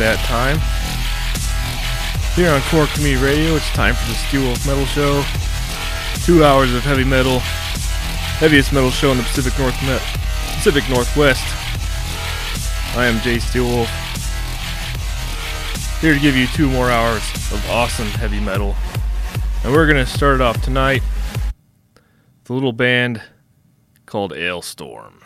that time. Here on Core Community Radio, it's time for the Steelwolf Metal Show. Two hours of heavy metal, heaviest metal show in the Pacific North Pacific Northwest. I am Jay Steelwolf, here to give you two more hours of awesome heavy metal. And we're gonna start it off tonight with a little band called Alestorm.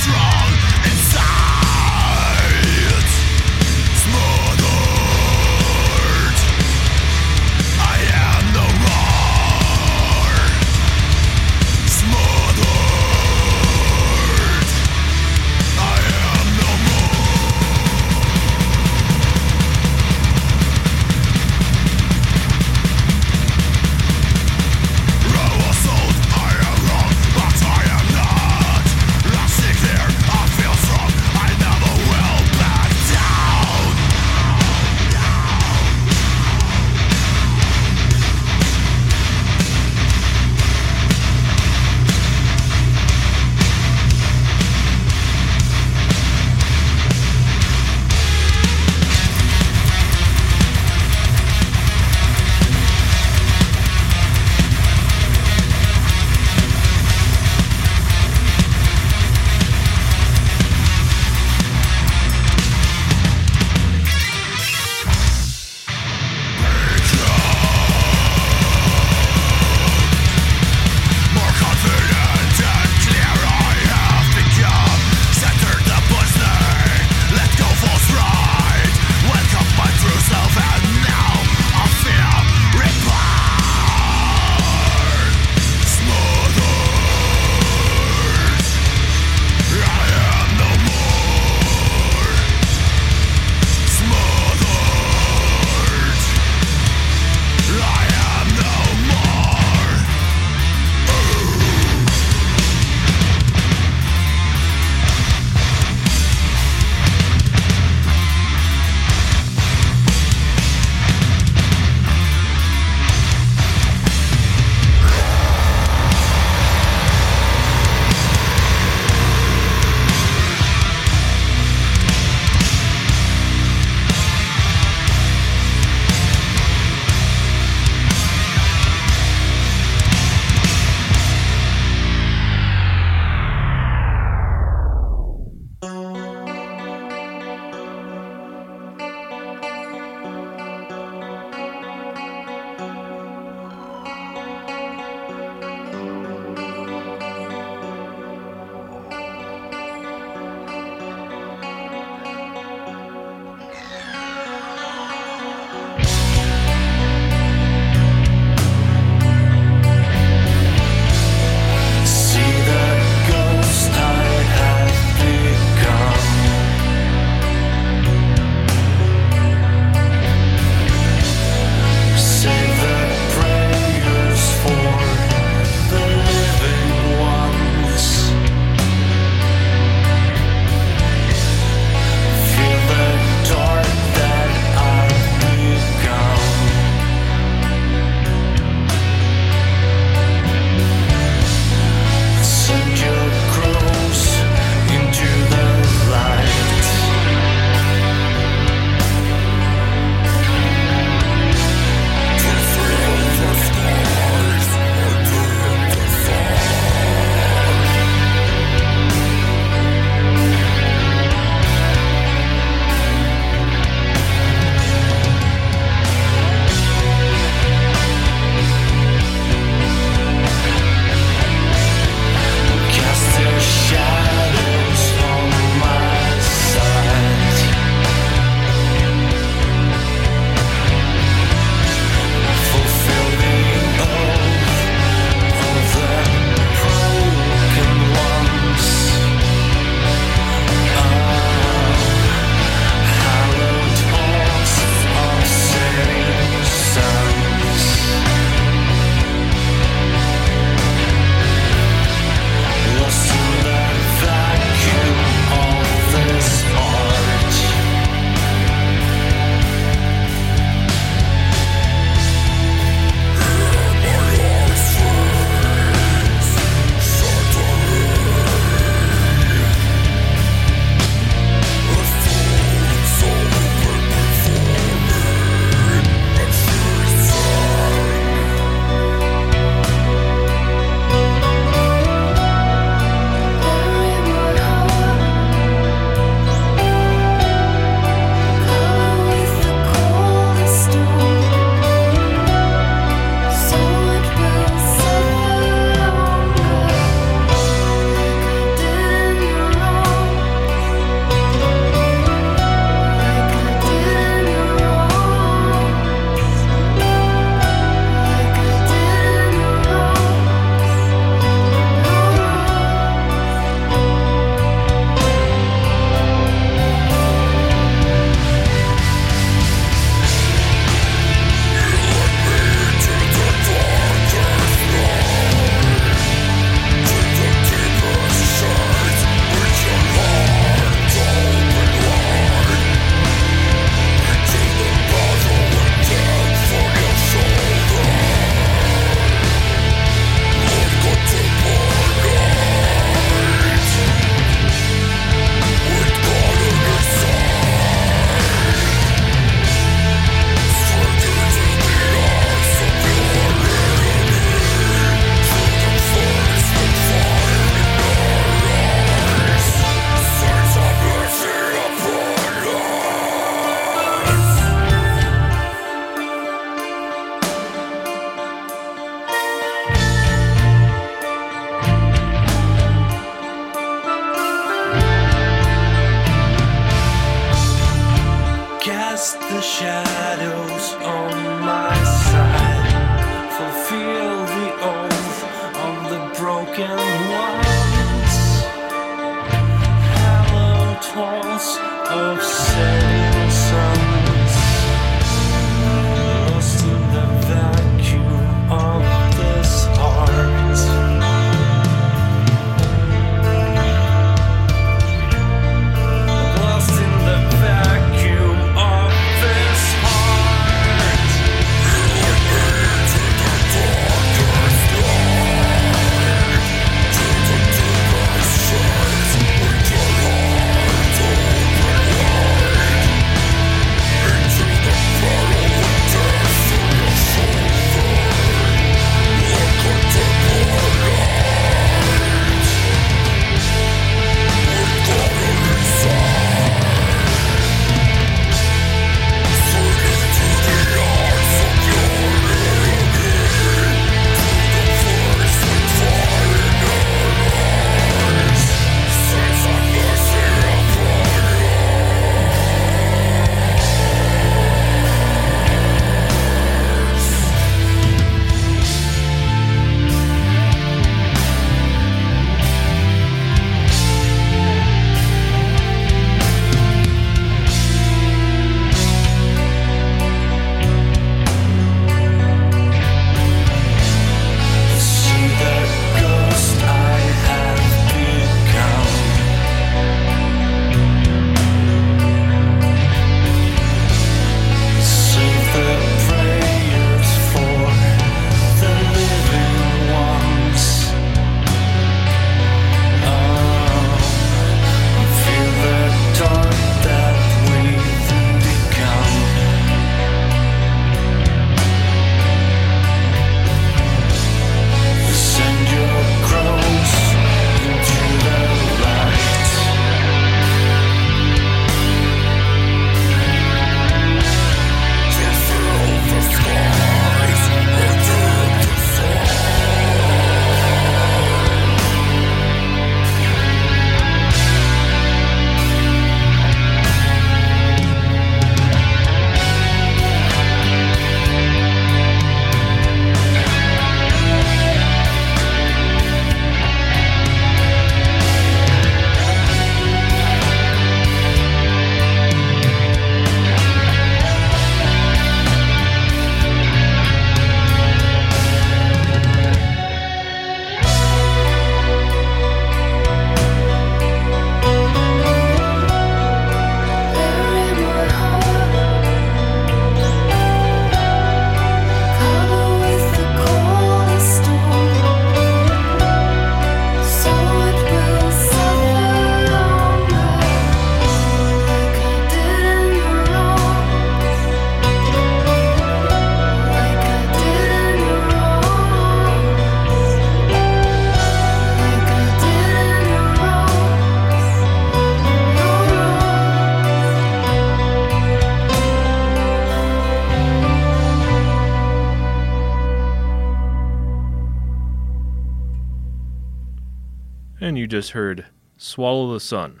Heard Swallow the Sun.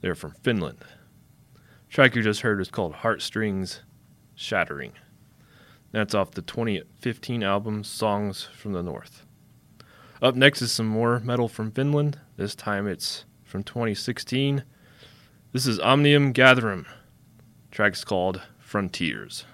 They're from Finland. track you just heard was called Heartstrings Shattering. That's off the 2015 album Songs from the North. Up next is some more metal from Finland. This time it's from 2016. This is Omnium Gatherum. Track's called Frontiers.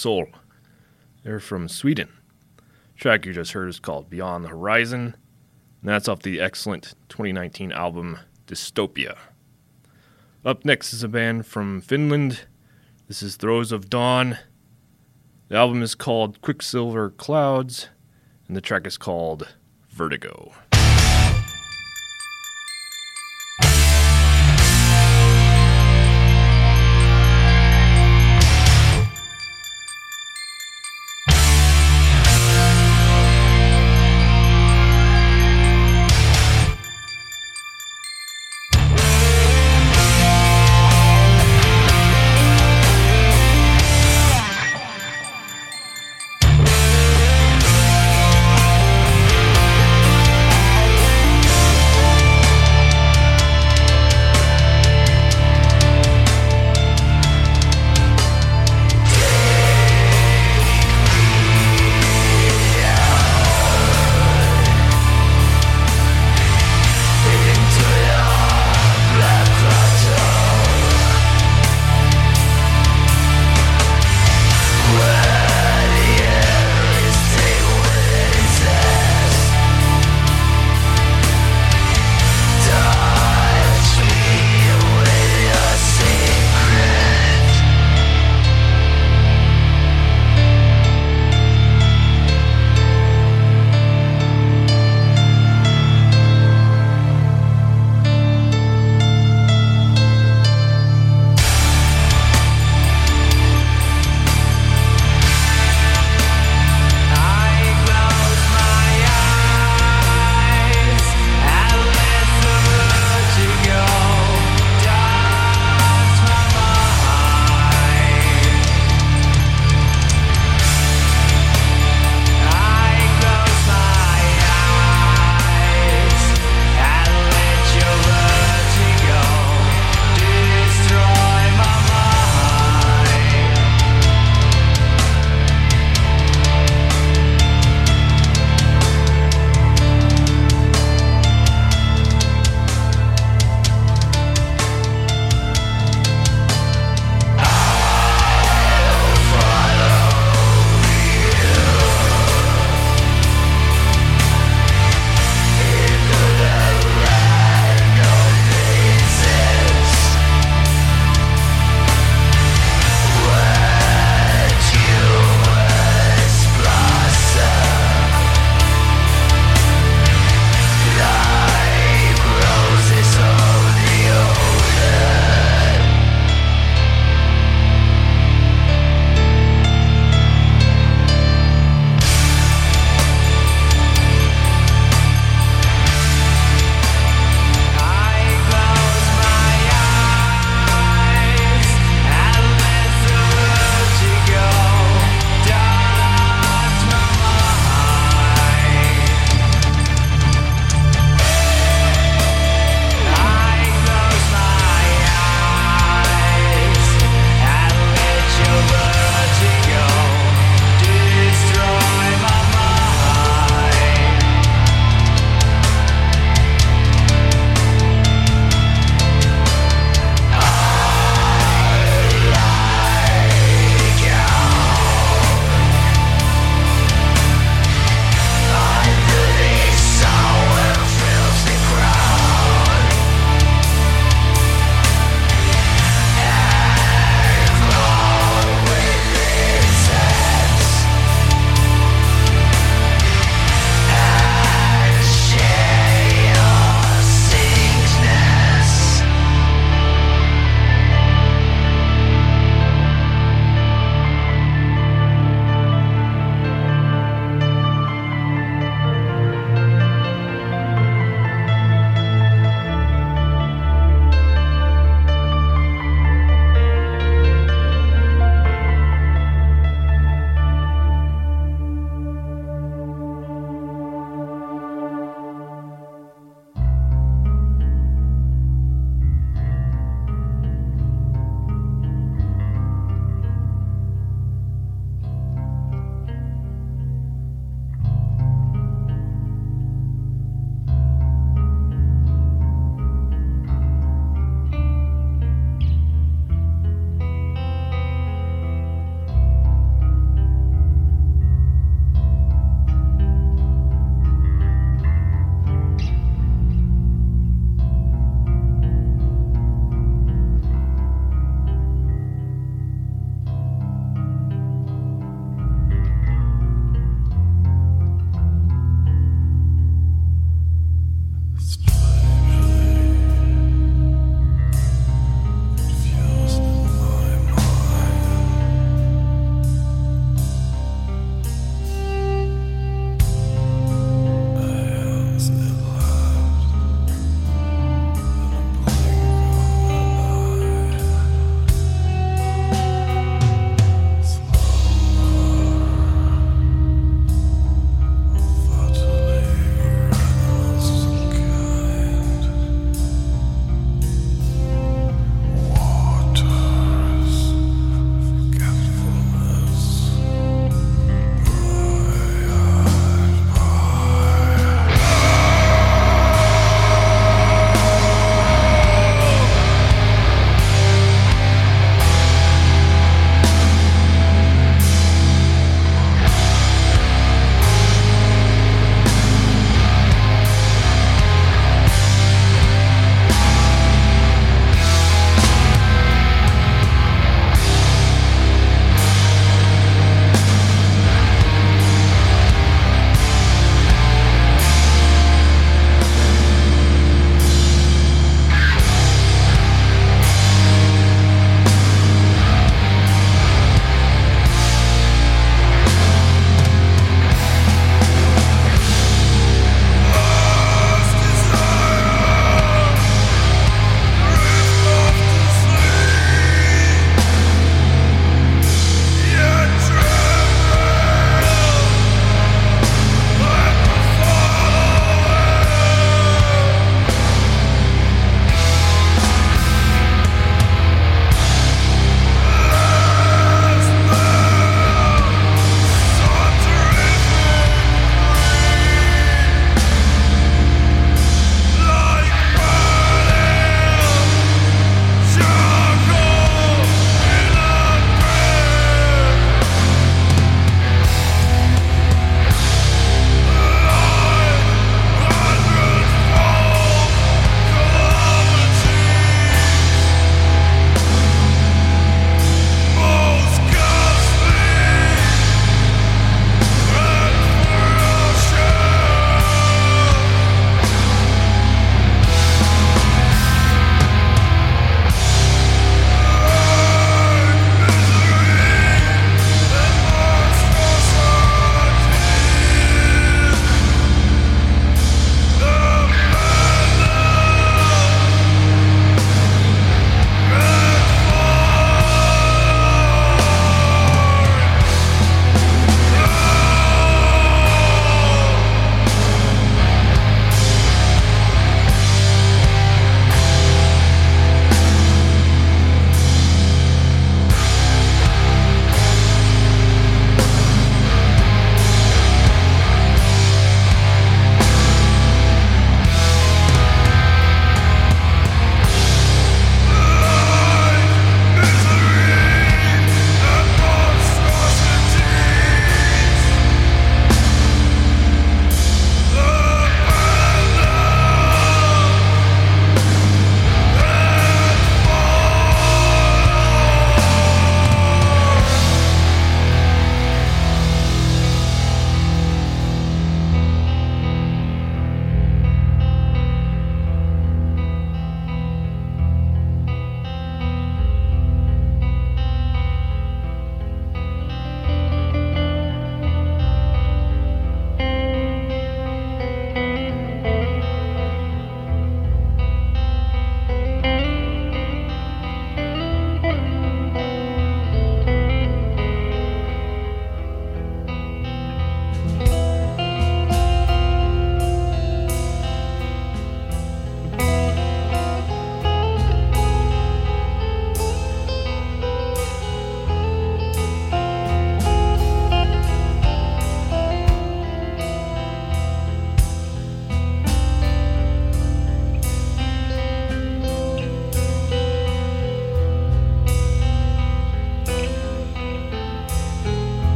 Isole. They're from Sweden. The track you just heard is called Beyond the Horizon, and that's off the excellent 2019 album Dystopia. Up next is a band from Finland. This is Throes of Dawn. The album is called Quicksilver Clouds, and the track is called Vertigo.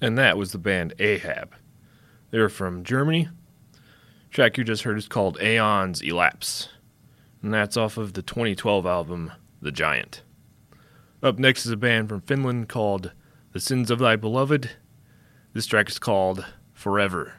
And that was the band Ahab. They're from Germany. track you just heard is called Aeons Elapse. And that's off of the 2012 album The Giant. Up next is a band from Finland called The Sins of Thy Beloved. This track is called Forever.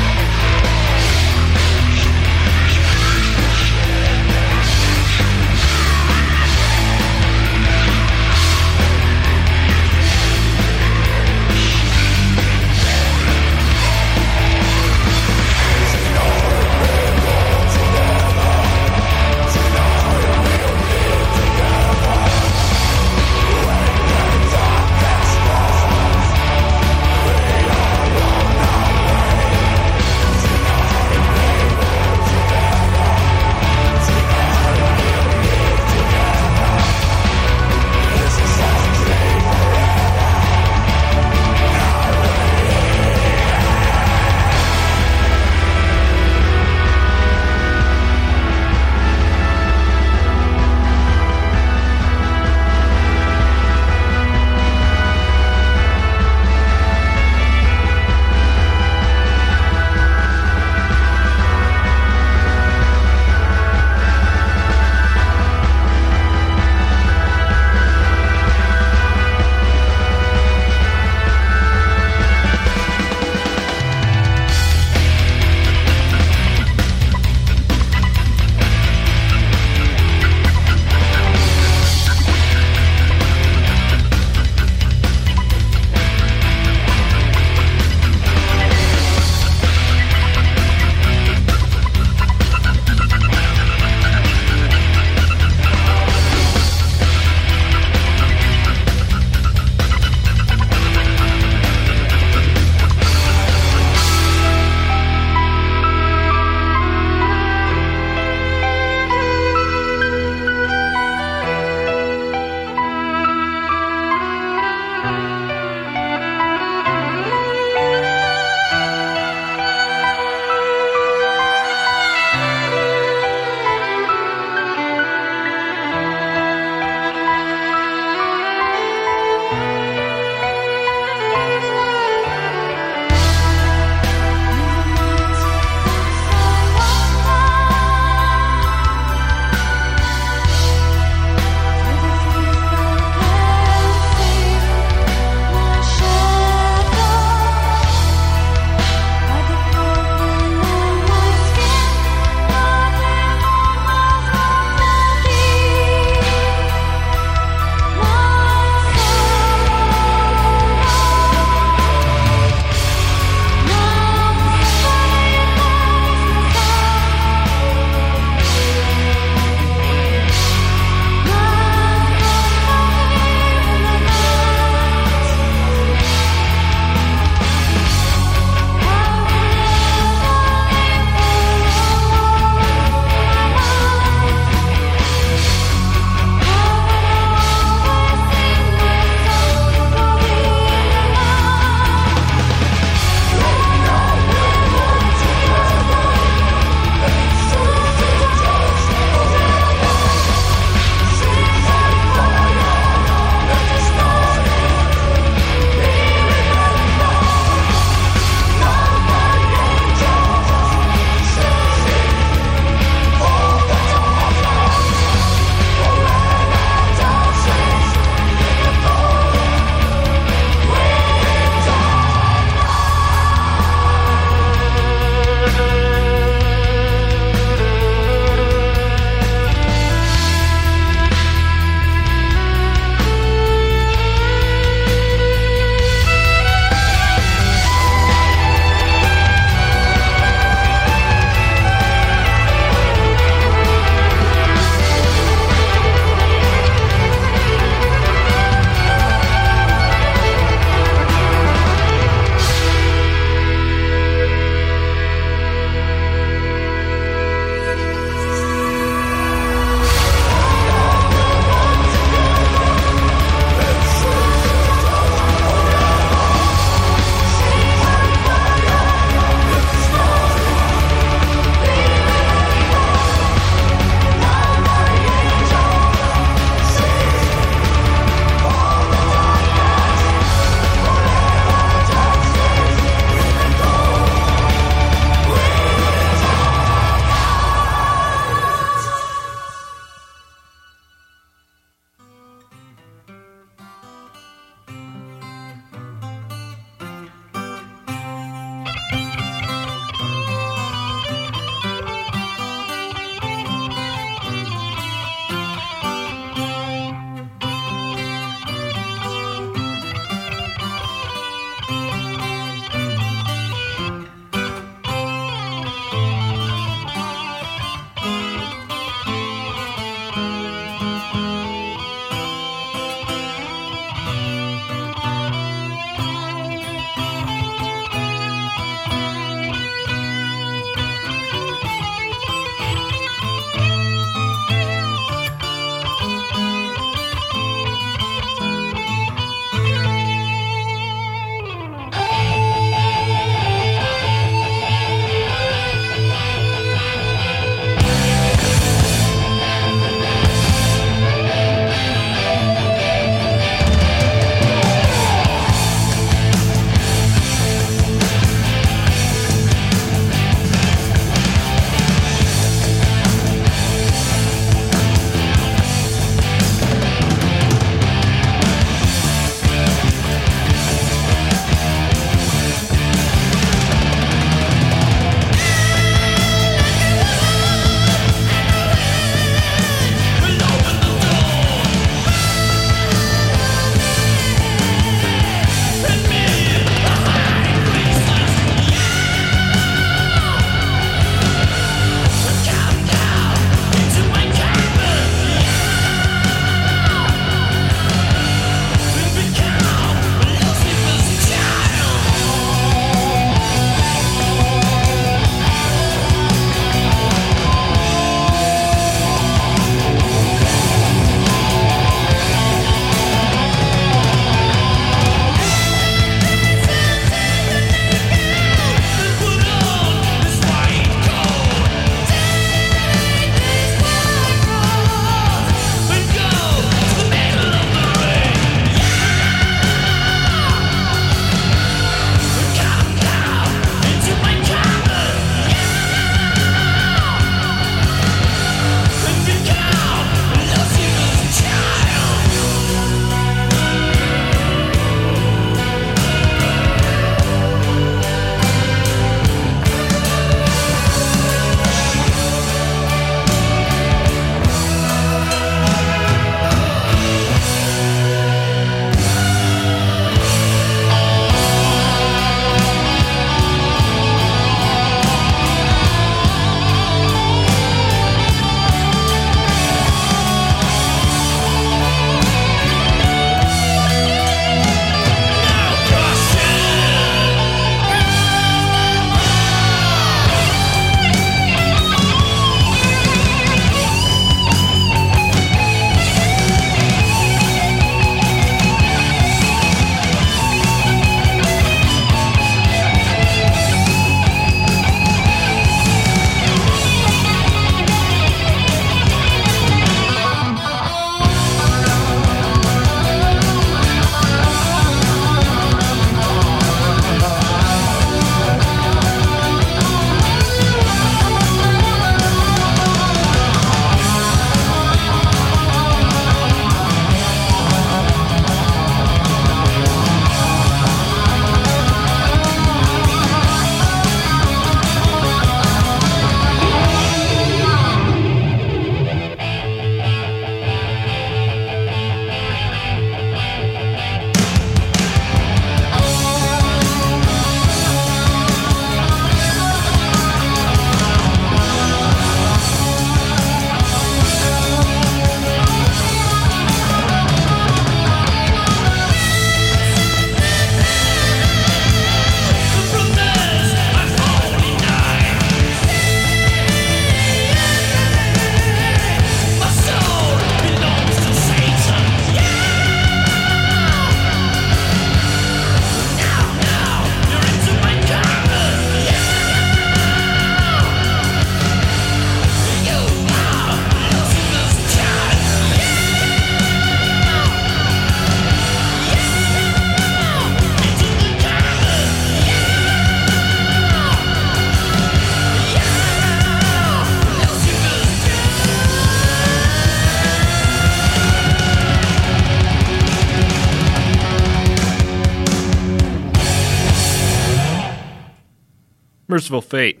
Mercyful Fate.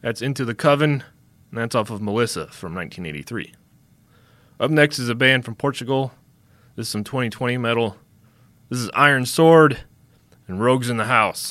That's Into the Coven, and that's off of Melissa from 1983. Up next is a band from Portugal. This is some 2020 metal. This is Ironsword and Rogues in the House.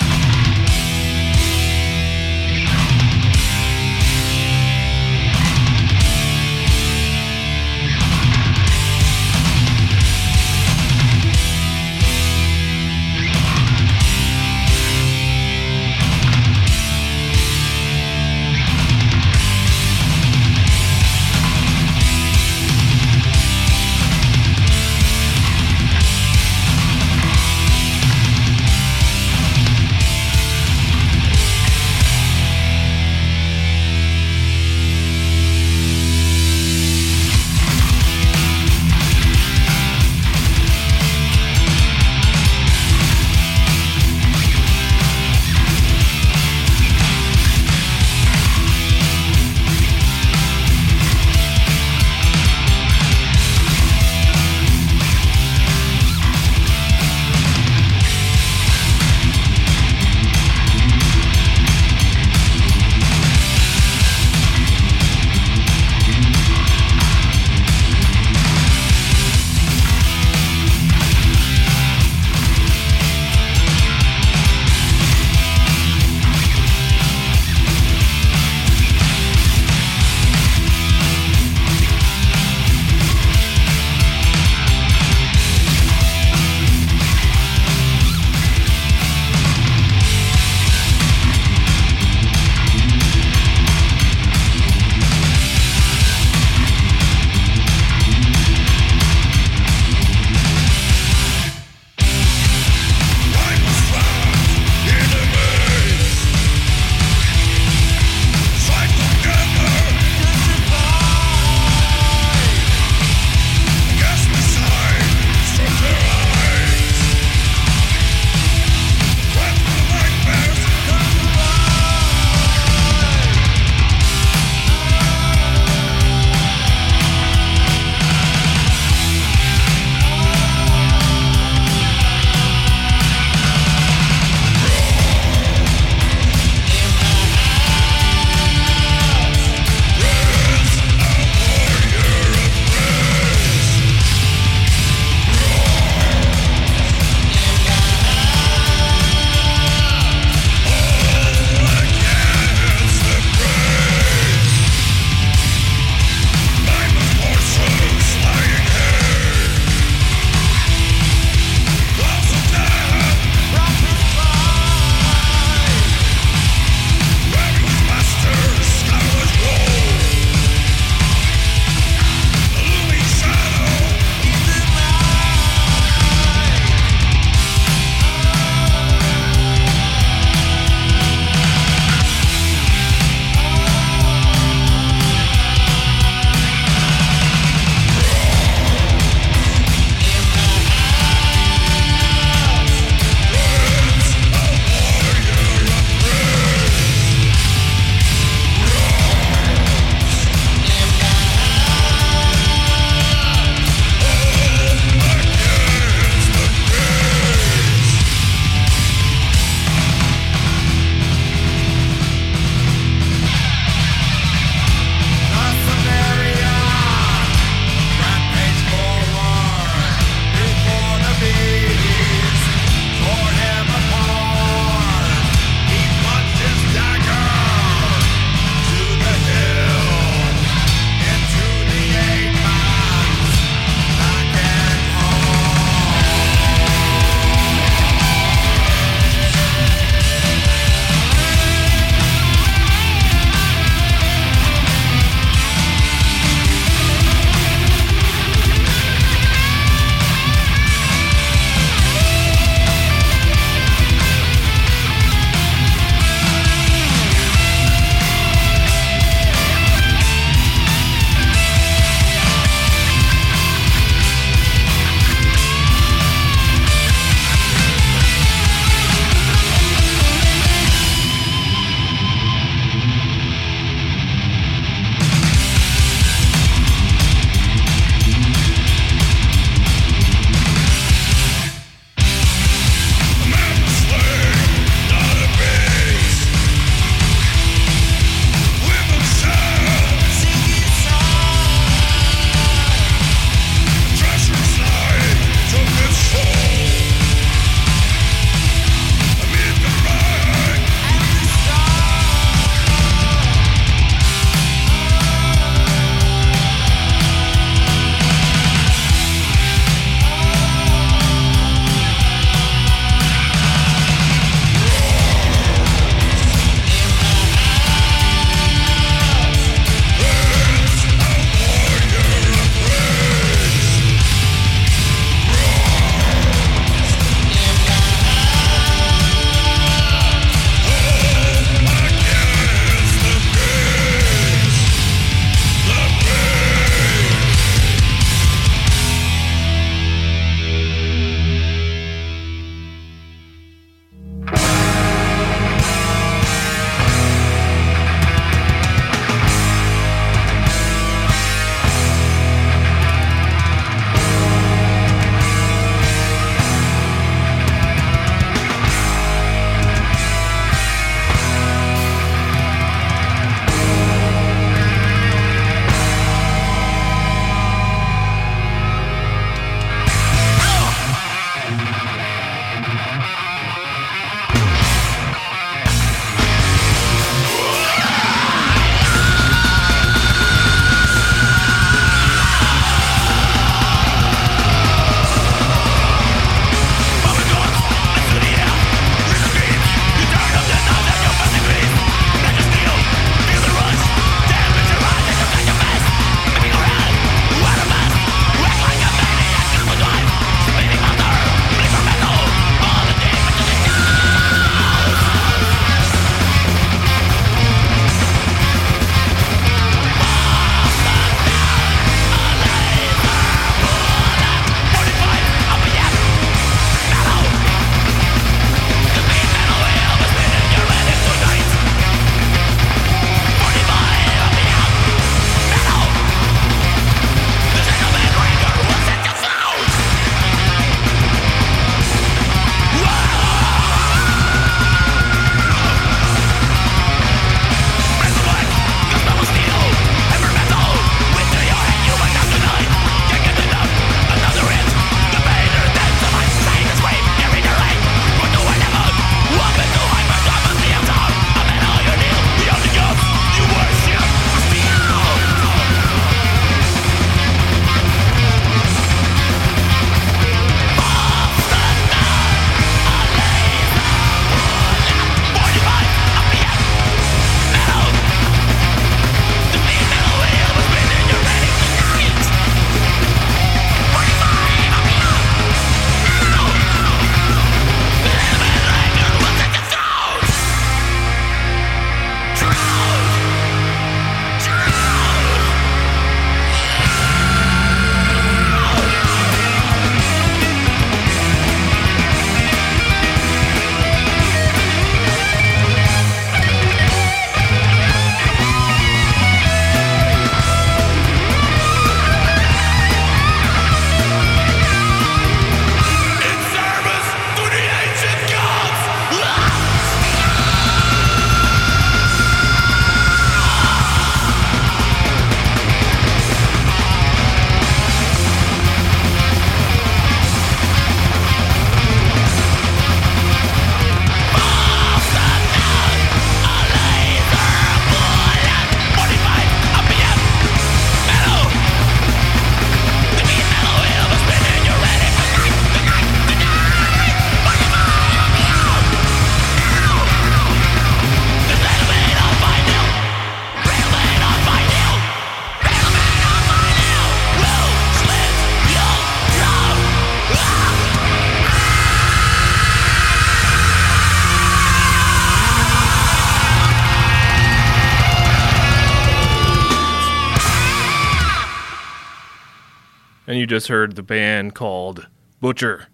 And you just heard the band called Butcher.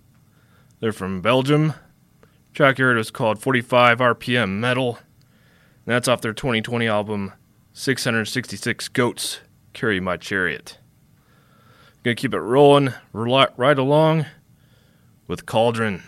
They're from Belgium. track you heard was called 45 RPM Metal. And that's off their 2020 album 666 Goats Carry My Chariot. I'm Gonna keep it rolling right along with Cauldron.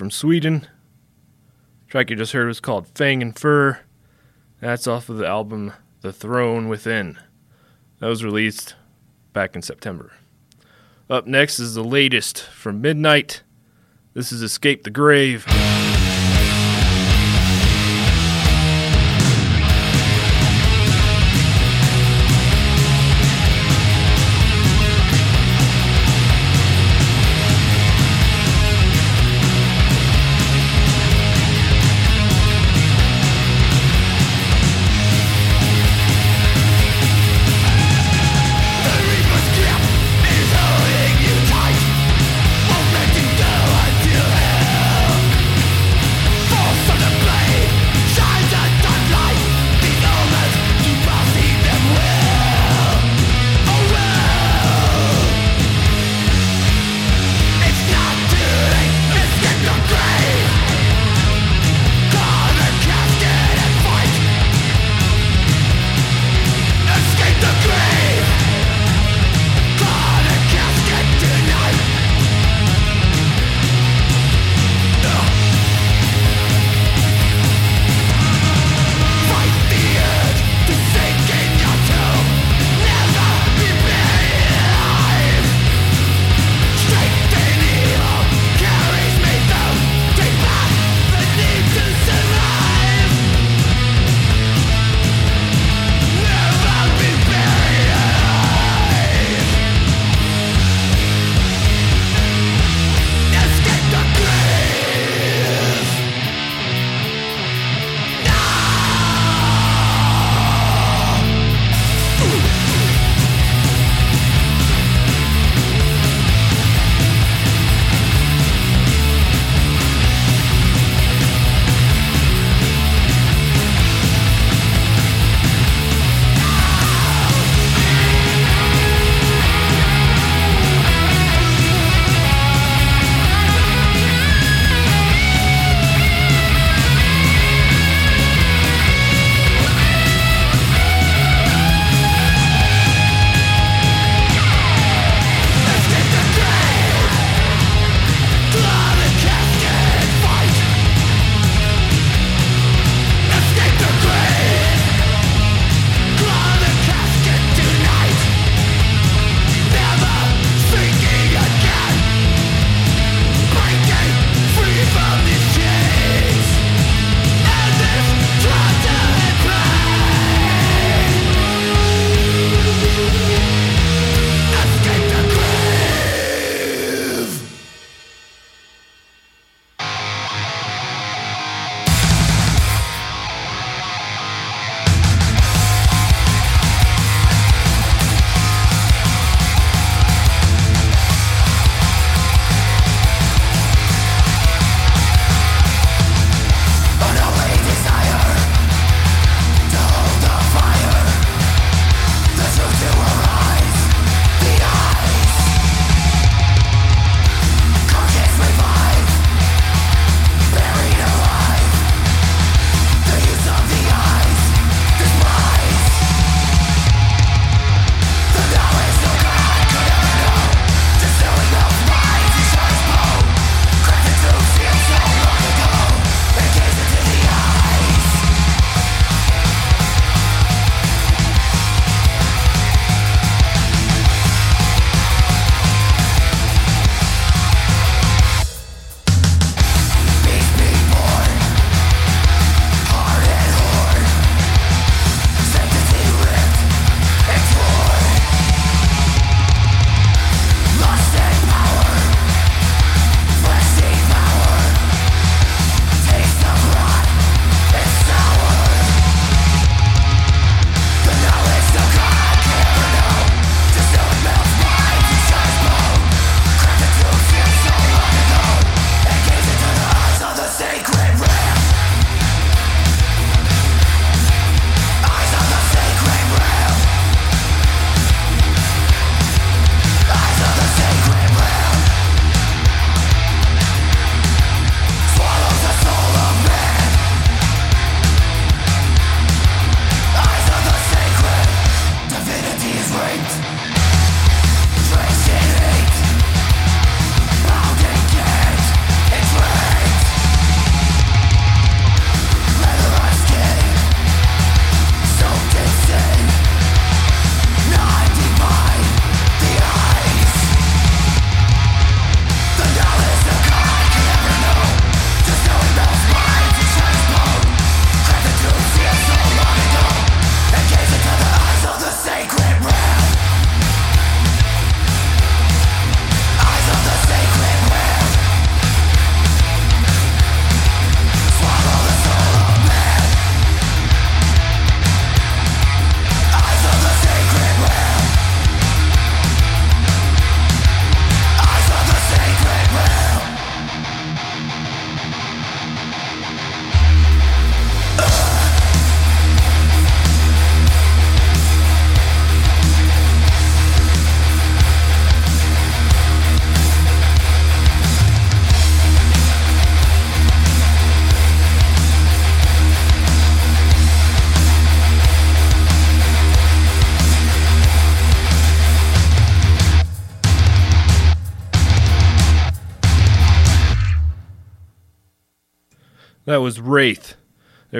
From Sweden. The track you just heard was called Fang and Fur. That's off of the album The Throne Within. That was released back in September. Up next is the latest from Midnight. This is Escape the Grave.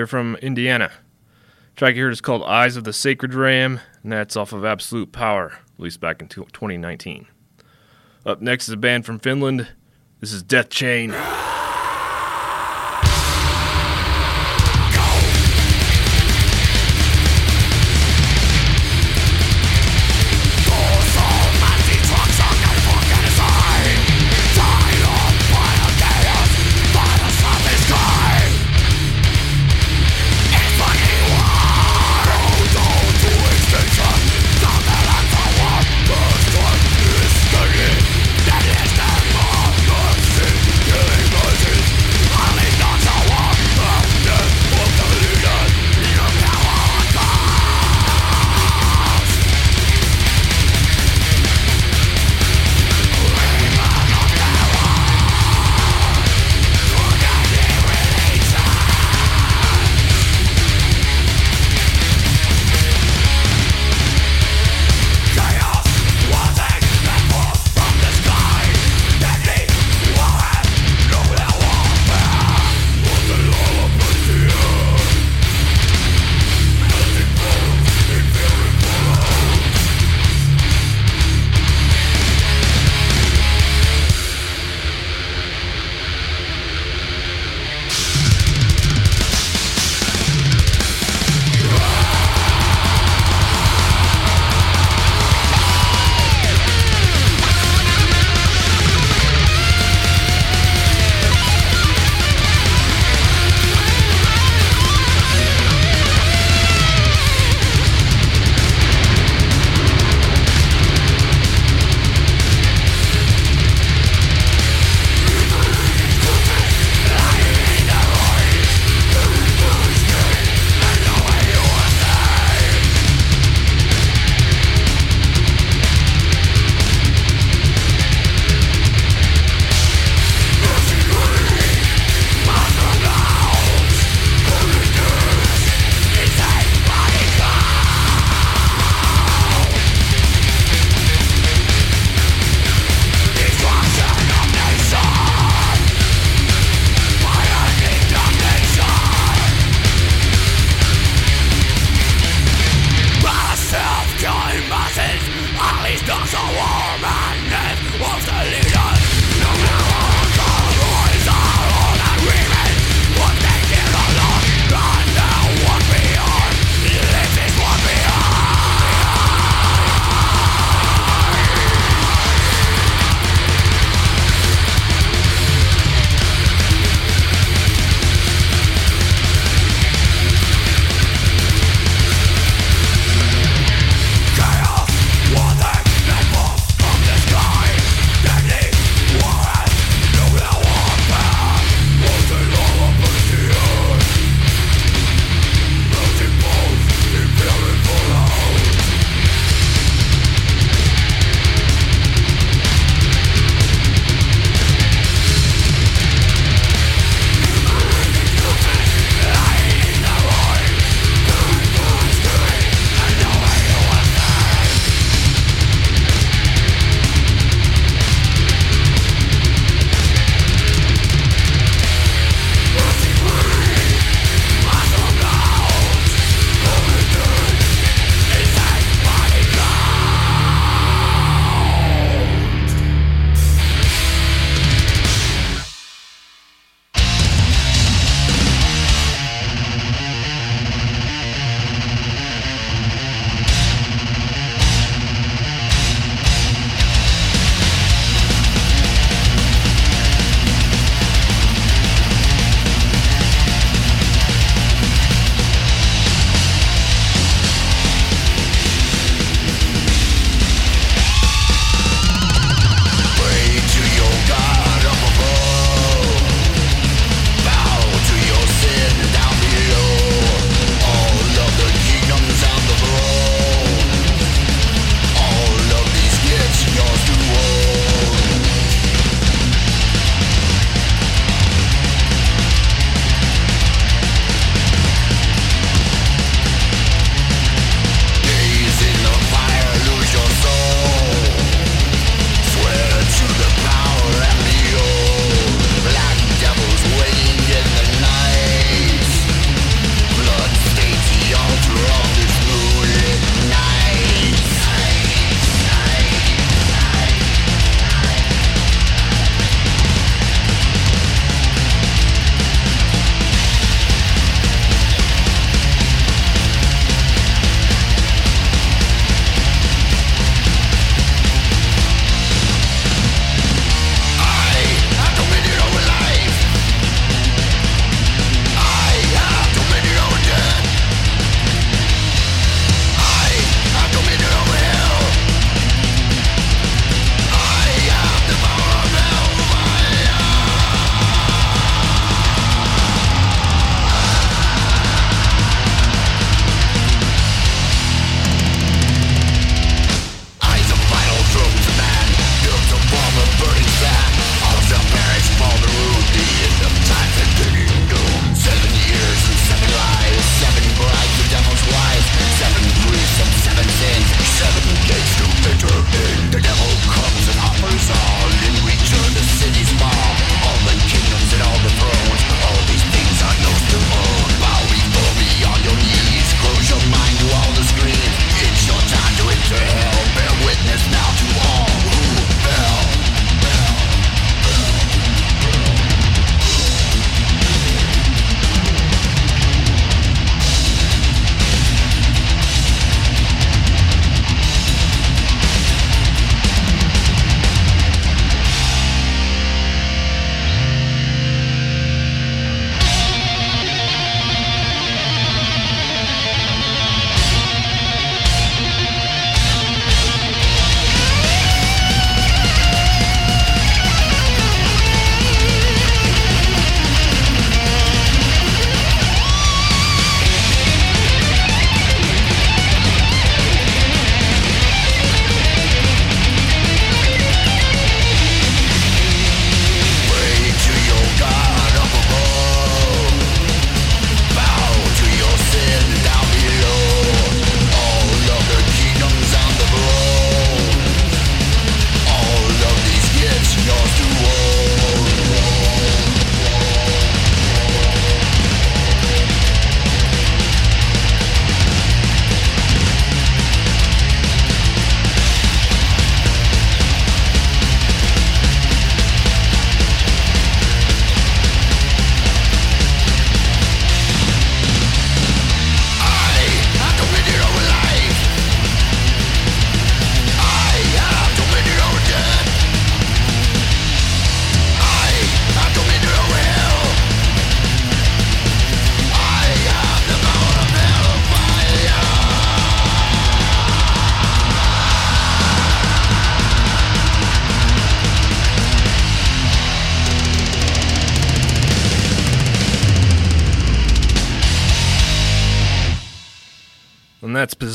They're from Indiana. track you heard is called Eyes of the Sacred Ram, and that's off of Absolute Power, released back in 2019. Up next is a band from Finland. This is Deathchain.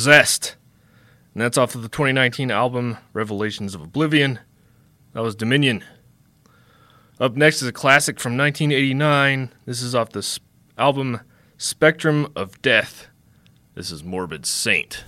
Possessed. And that's off of the 2019 album Revelations of Oblivion. That was Dominion. Up next is a classic from 1989. This is off the sp- album Spectrum of Death. This is Morbid Saint.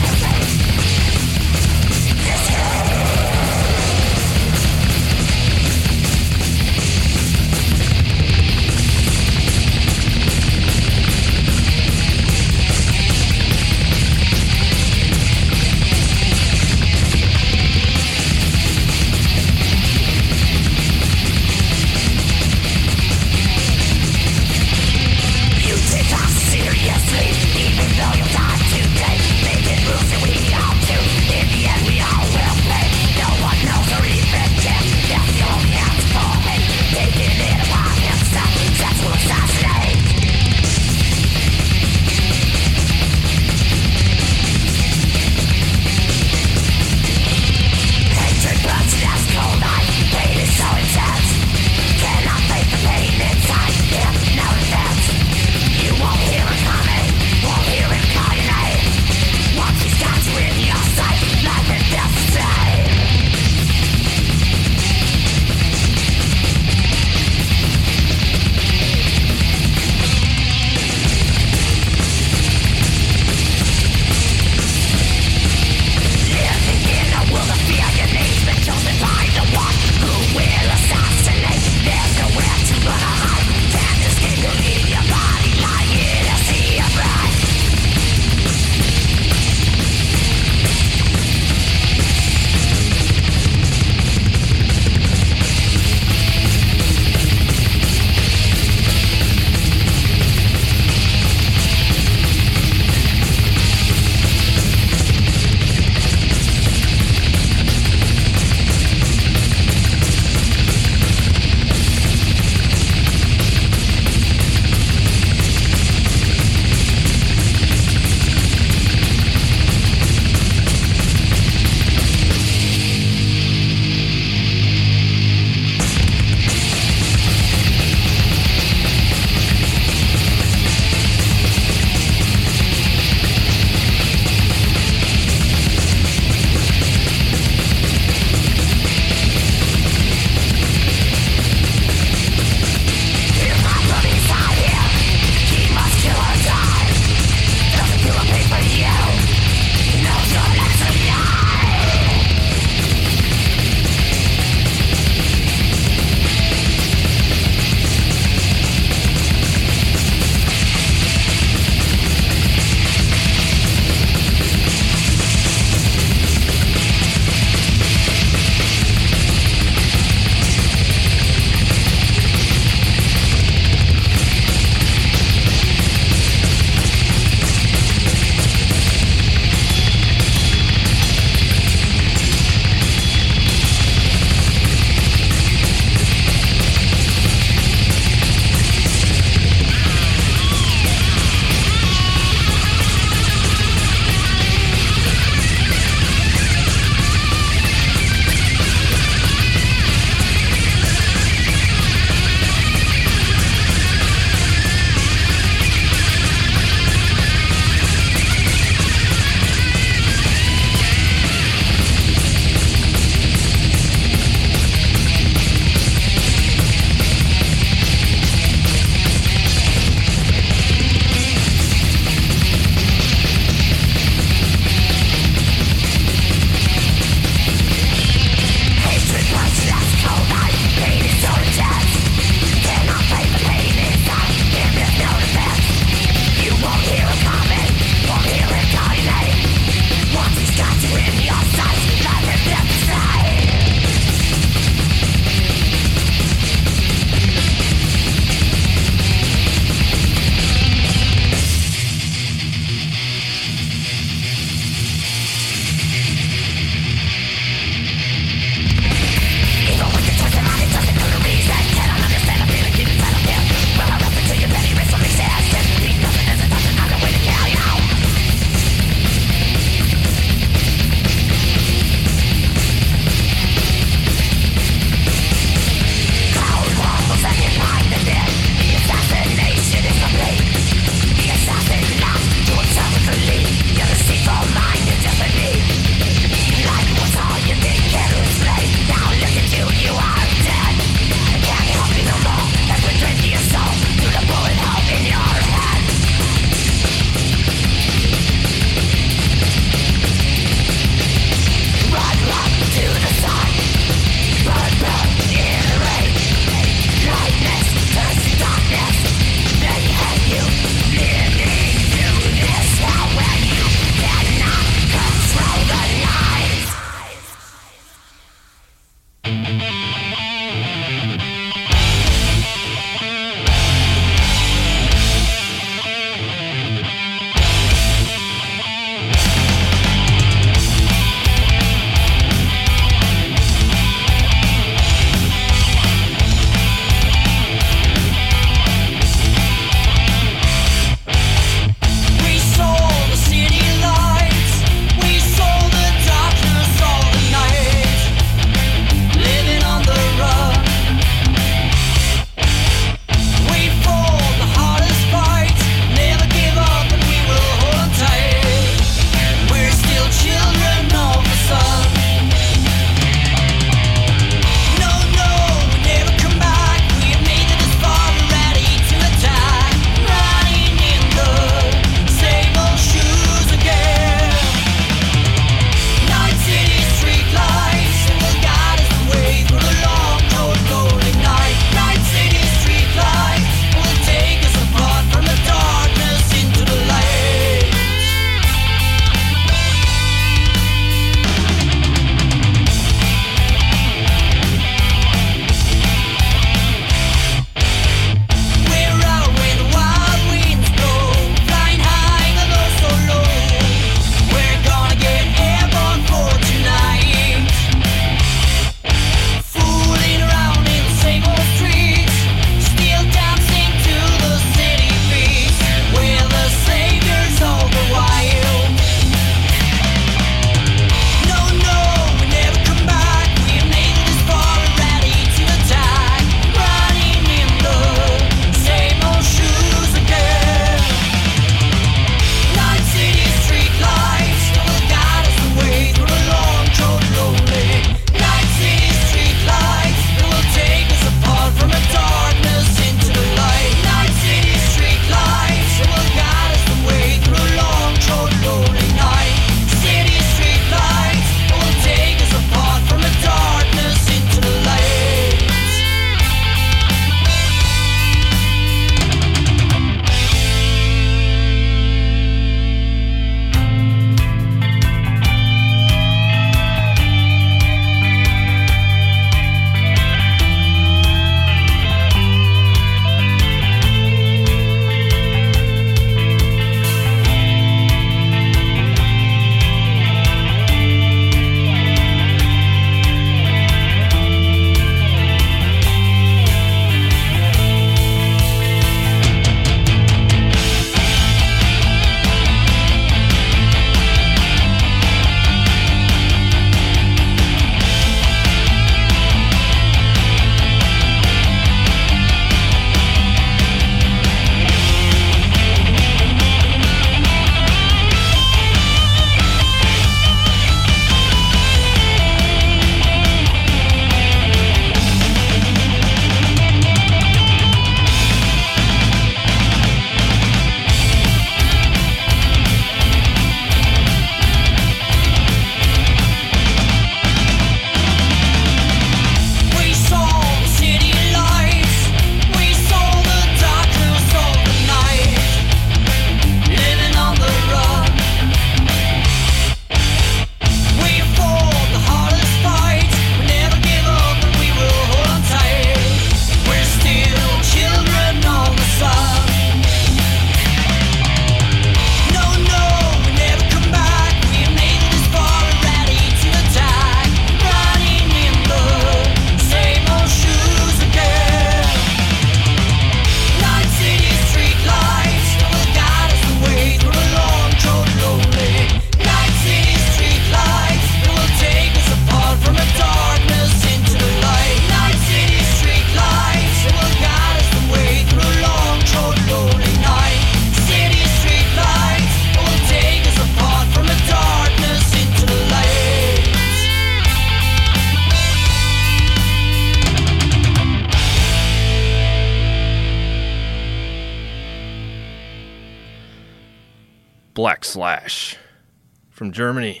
From Germany.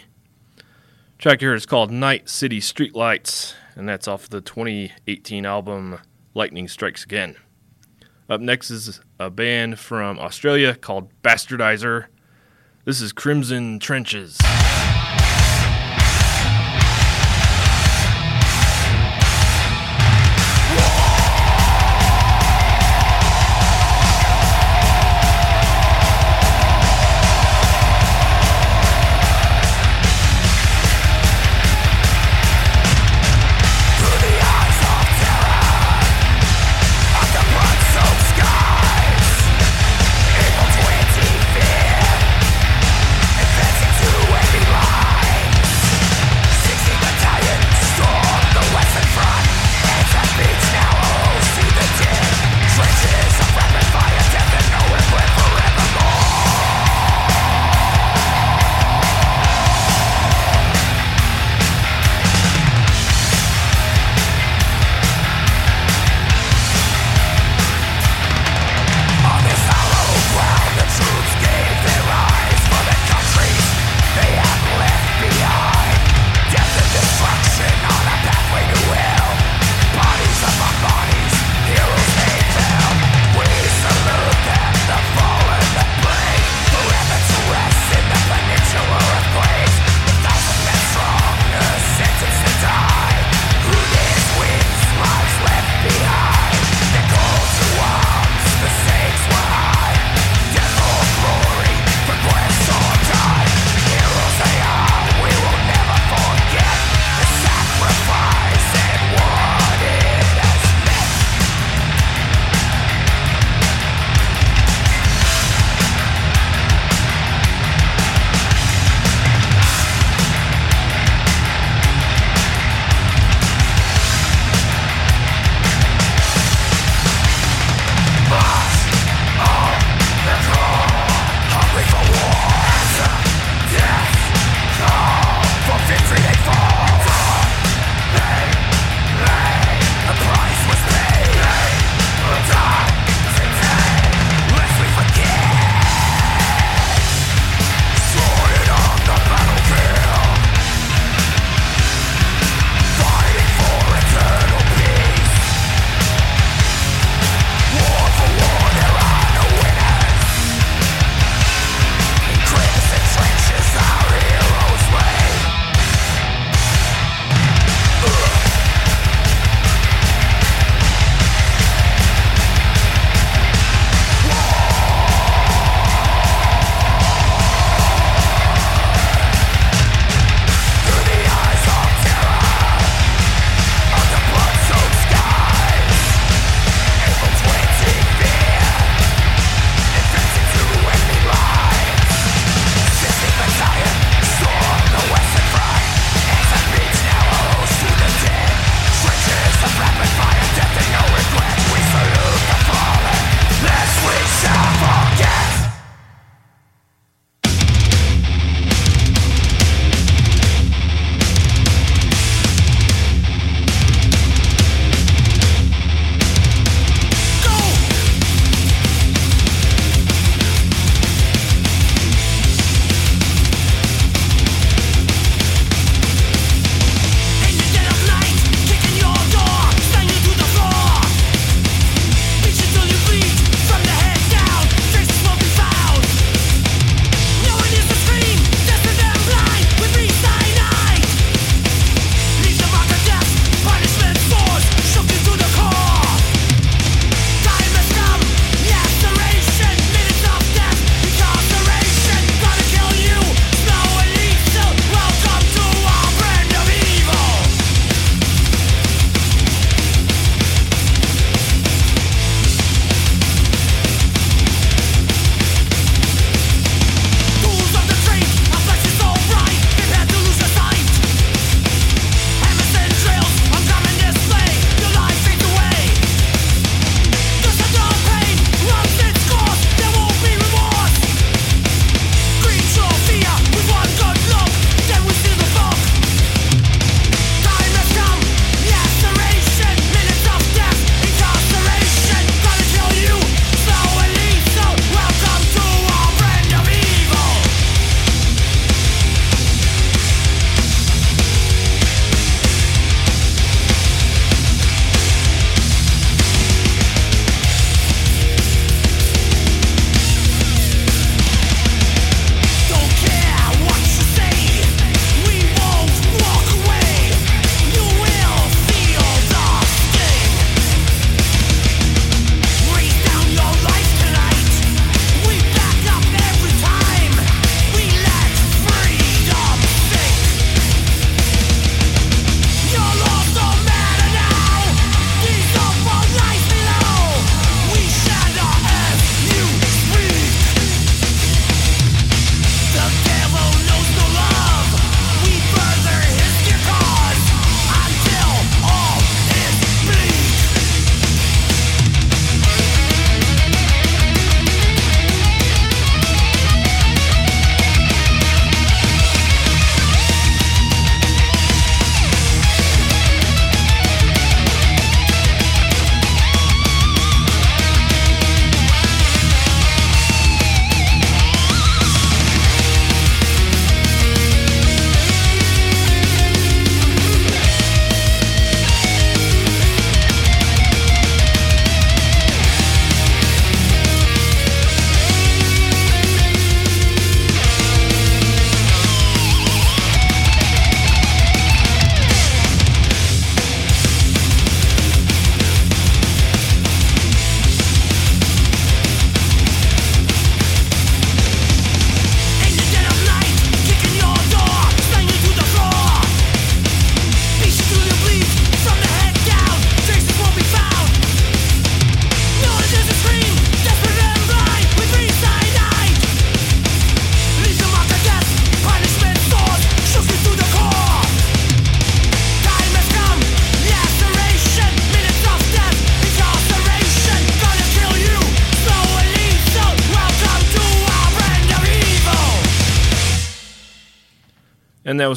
Track here is called Night City Streetlights, and that's off the 2018 album Lightning Strikes Again. Up next is a band from Australia called Bastardizer. This is Crimson Trenches.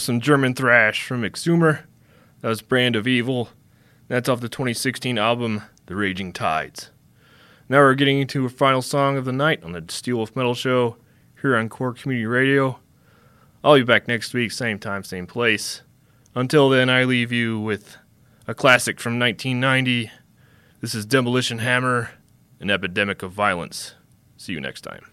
Some German thrash from Exumer. That was Brand of Evil. That's off the 2016 album The Raging Tides. Now we're getting into a final song of the night on the Steelwolf Metal Show here on Core Community Radio. I'll be back next week, same time, same place. Until then, I leave you with a classic from 1990. This is Demolition Hammer, An Epidemic of Violence. See you next time.